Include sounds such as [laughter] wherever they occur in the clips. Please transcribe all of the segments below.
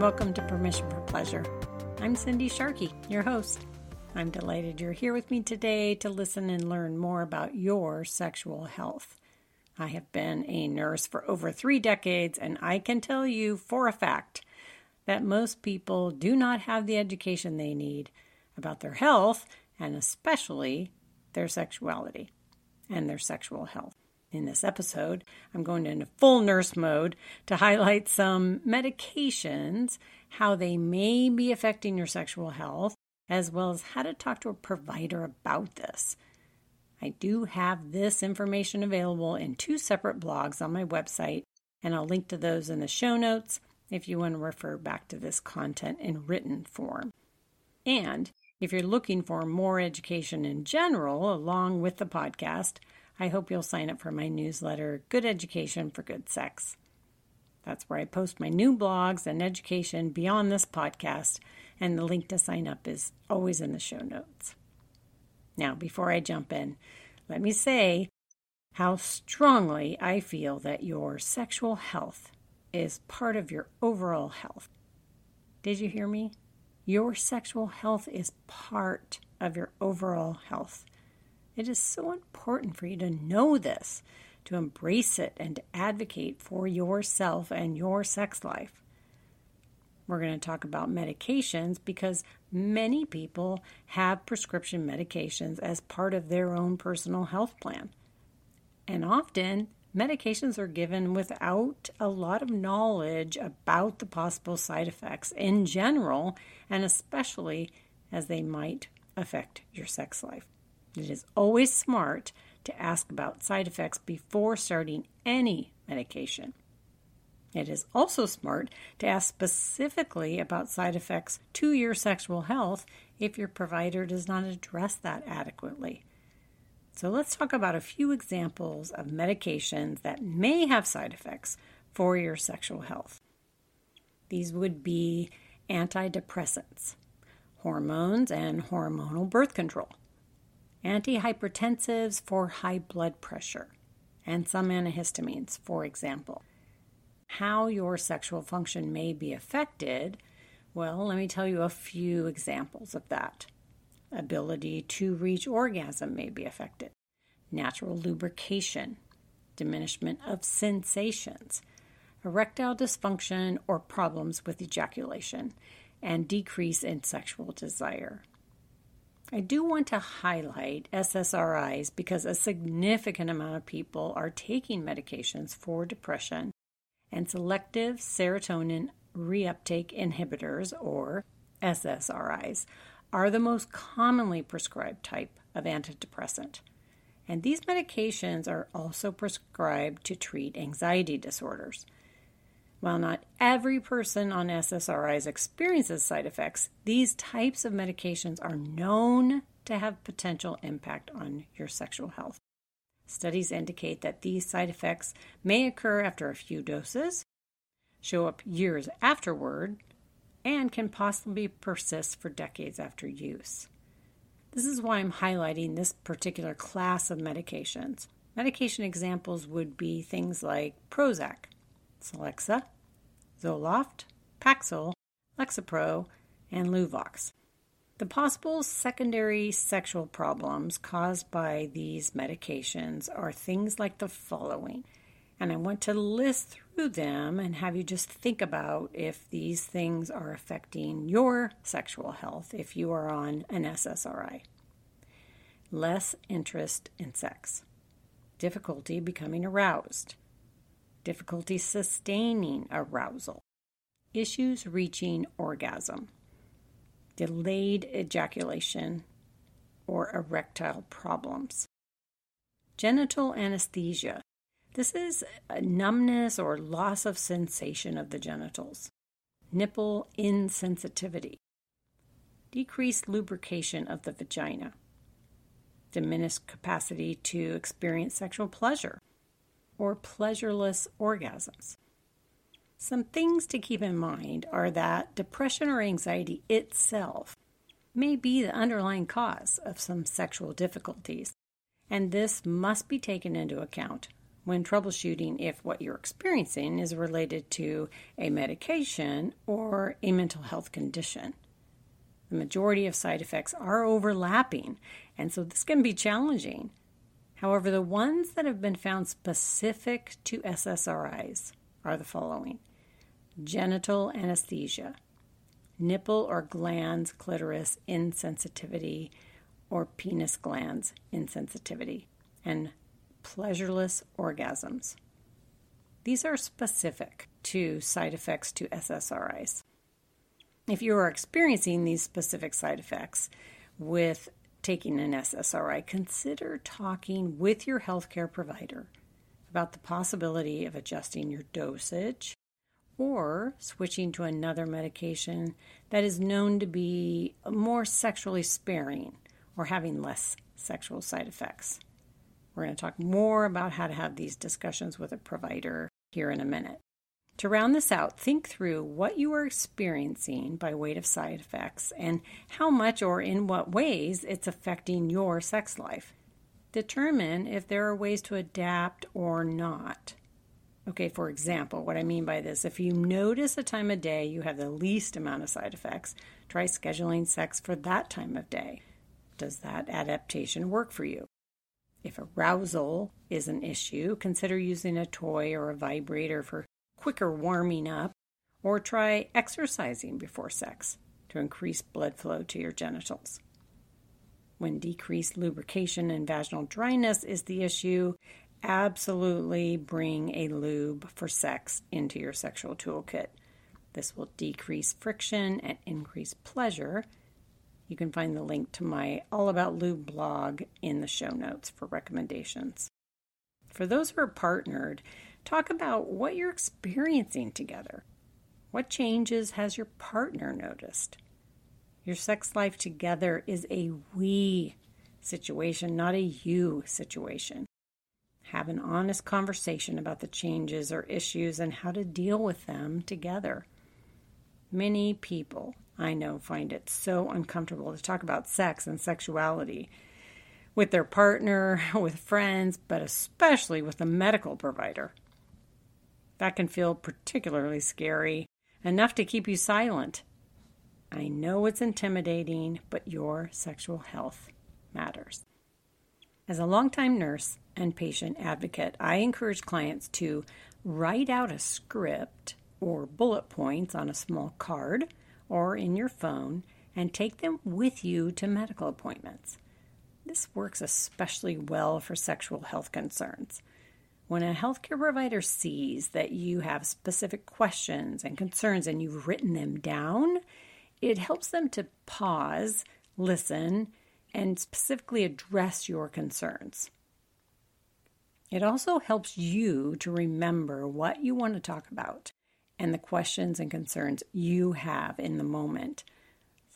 Welcome to Permission for Pleasure. I'm Cindy Sharkey, your host. I'm delighted you're here with me today to listen and learn more about your sexual health. I have been a nurse for over three decades, and I can tell you for a fact that most people do not have the education they need about their health and especially their sexuality and their sexual health. In this episode, I'm going into full nurse mode to highlight some medications, how they may be affecting your sexual health, as well as how to talk to a provider about this. I do have this information available in two separate blogs on my website, and I'll link to those in the show notes if you want to refer back to this content in written form. And if you're looking for more education in general, along with the podcast, I hope you'll sign up for my newsletter, Good Education for Good Sex. That's where I post my new blogs and education beyond this podcast, and the link to sign up is always in the show notes. Now, before I jump in, let me say how strongly I feel that your sexual health is part of your overall health. Did you hear me? Your sexual health is part of your overall health. It is so important for you to know this, to embrace it, and to advocate for yourself and your sex life. We're going to talk about medications because many people have prescription medications as part of their own personal health plan. And often, medications are given without a lot of knowledge about the possible side effects in general, and especially as they might affect your sex life. It is always smart to ask about side effects before starting any medication. It is also smart to ask specifically about side effects to your sexual health if your provider does not address that adequately. So, let's talk about a few examples of medications that may have side effects for your sexual health. These would be antidepressants, hormones, and hormonal birth control antihypertensives for high blood pressure, and some antihistamines, for example. How your sexual function may be affected, well, let me tell you a few examples of that. Ability to reach orgasm may be affected, natural lubrication, diminishment of sensations, erectile dysfunction or problems with ejaculation, and decrease in sexual desire. I do want to highlight SSRIs because a significant amount of people are taking medications for depression, and selective serotonin reuptake inhibitors, or SSRIs, are the most commonly prescribed type of antidepressant. And these medications are also prescribed to treat anxiety disorders. While not every person on SSRIs experiences side effects, these types of medications are known to have potential impact on your sexual health. Studies indicate that these side effects may occur after a few doses, show up years afterward, and can possibly persist for decades after use. This is why I'm highlighting this particular class of medications. Medication examples would be things like Prozac, Celexa, Zoloft, Paxil, Lexapro, and Luvox. The possible secondary sexual problems caused by these medications are things like the following. And I want to list through them and have you just think about if these things are affecting your sexual health if you are on an SSRI. Less interest in sex, difficulty becoming aroused, difficulty sustaining arousal, issues reaching orgasm, delayed ejaculation, or erectile problems. Genital anesthesia. This is numbness or loss of sensation of the genitals. Nipple insensitivity. Decreased lubrication of the vagina. Diminished capacity to experience sexual pleasure or pleasureless orgasms. Some things to keep in mind are that depression or anxiety itself may be the underlying cause of some sexual difficulties, and this must be taken into account when troubleshooting if what you're experiencing is related to a medication or a mental health condition. The majority of side effects are overlapping, and so this can be challenging. However, the ones that have been found specific to SSRIs are the following genital anesthesia, nipple or glans, clitoris insensitivity or penis glans insensitivity, and pleasureless orgasms. These are specific to side effects to SSRIs. If you are experiencing these specific side effects with taking an SSRI, consider talking with your healthcare provider about the possibility of adjusting your dosage or switching to another medication that is known to be more sexually sparing or having less sexual side effects. We're going to talk more about how to have these discussions with a provider here in a minute. To round this out, think through what you are experiencing by way of side effects and how much or in what ways it's affecting your sex life. Determine if there are ways to adapt or not. Okay, for example, what I mean by this if you notice a time of day you have the least amount of side effects, try scheduling sex for that time of day. Does that adaptation work for you? If arousal is an issue, consider using a toy or a vibrator for quicker warming up, or try exercising before sex to increase blood flow to your genitals. When decreased lubrication and vaginal dryness is the issue, absolutely bring a lube for sex into your sexual toolkit. This will decrease friction and increase pleasure. You can find the link to my All About Lube blog in the show notes for recommendations. For those who are partnered, Talk about what you're experiencing together. What changes has your partner noticed? Your sex life together is a we situation, not a you situation. Have an honest conversation about the changes or issues and how to deal with them together. Many people I know find it so uncomfortable to talk about sex and sexuality with their partner, [laughs] with friends, but especially with a medical provider. That can feel particularly scary, enough to keep you silent. I know it's intimidating, but your sexual health matters. As a longtime nurse and patient advocate, I encourage clients to write out a script or bullet points on a small card or in your phone and take them with you to medical appointments. This works especially well for sexual health concerns. When a healthcare provider sees that you have specific questions and concerns and you've written them down, it helps them to pause, listen, and specifically address your concerns. It also helps you to remember what you want to talk about and the questions and concerns you have in the moment.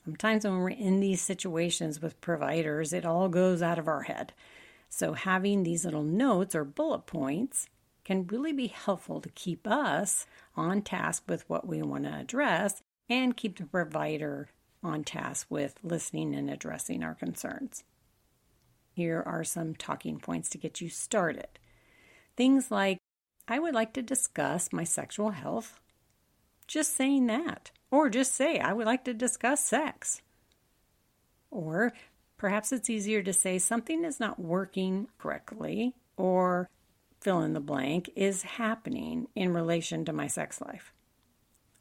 Sometimes when we're in these situations with providers, it all goes out of our head. So, having these little notes or bullet points can really be helpful to keep us on task with what we want to address and keep the provider on task with listening and addressing our concerns. Here are some talking points to get you started. Things like, I would like to discuss my sexual health. Just saying that. Or just say, I would like to discuss sex. Or Perhaps it's easier to say something is not working correctly or fill in the blank is happening in relation to my sex life.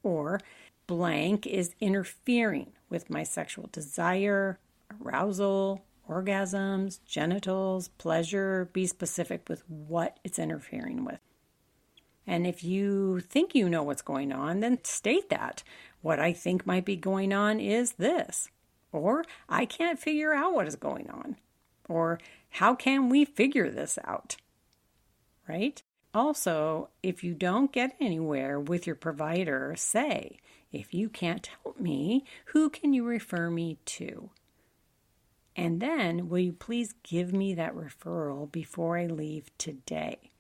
Or blank is interfering with my sexual desire, arousal, orgasms, genitals, pleasure. Be specific with what it's interfering with. And if you think you know what's going on, then state that. What I think might be going on is this. Or I can't figure out what is going on. Or how can we figure this out? Right? Also, if you don't get anywhere with your provider, say, if you can't help me, who can you refer me to? And then, will you please give me that referral before I leave today?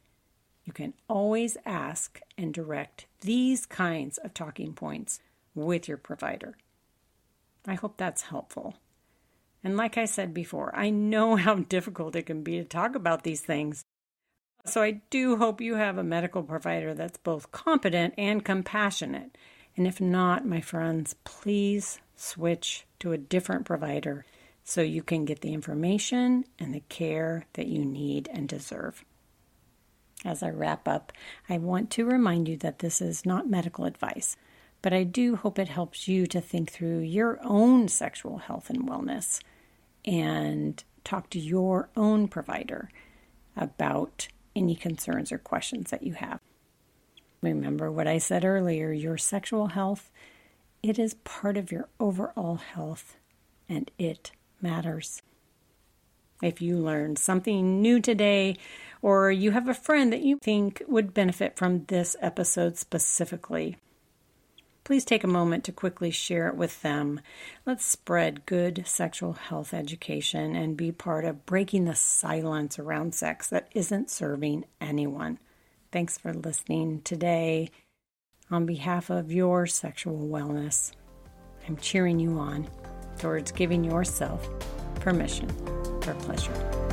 You can always ask and direct these kinds of talking points with your provider. I hope that's helpful. And like I said before, I know [laughs] how difficult it can be to talk about these things. So I do hope you have a medical provider that's both competent and compassionate. And if not, my friends, please switch to a different provider so you can get the information and the care that you need and deserve. As I wrap up, I want to remind you that this is not medical advice, but I do hope it helps you to think through your own sexual health and wellness and talk to your own provider about any concerns or questions that you have. Remember what I said earlier your sexual health, it is part of your overall health and it matters. If you learned something new today, or you have a friend that you think would benefit from this episode specifically, please take a moment to quickly share it with them. Let's spread good sexual health education and be part of breaking the silence around sex that isn't serving anyone. Thanks for listening today. On behalf of your sexual wellness, I'm cheering you on towards giving yourself permission for pleasure.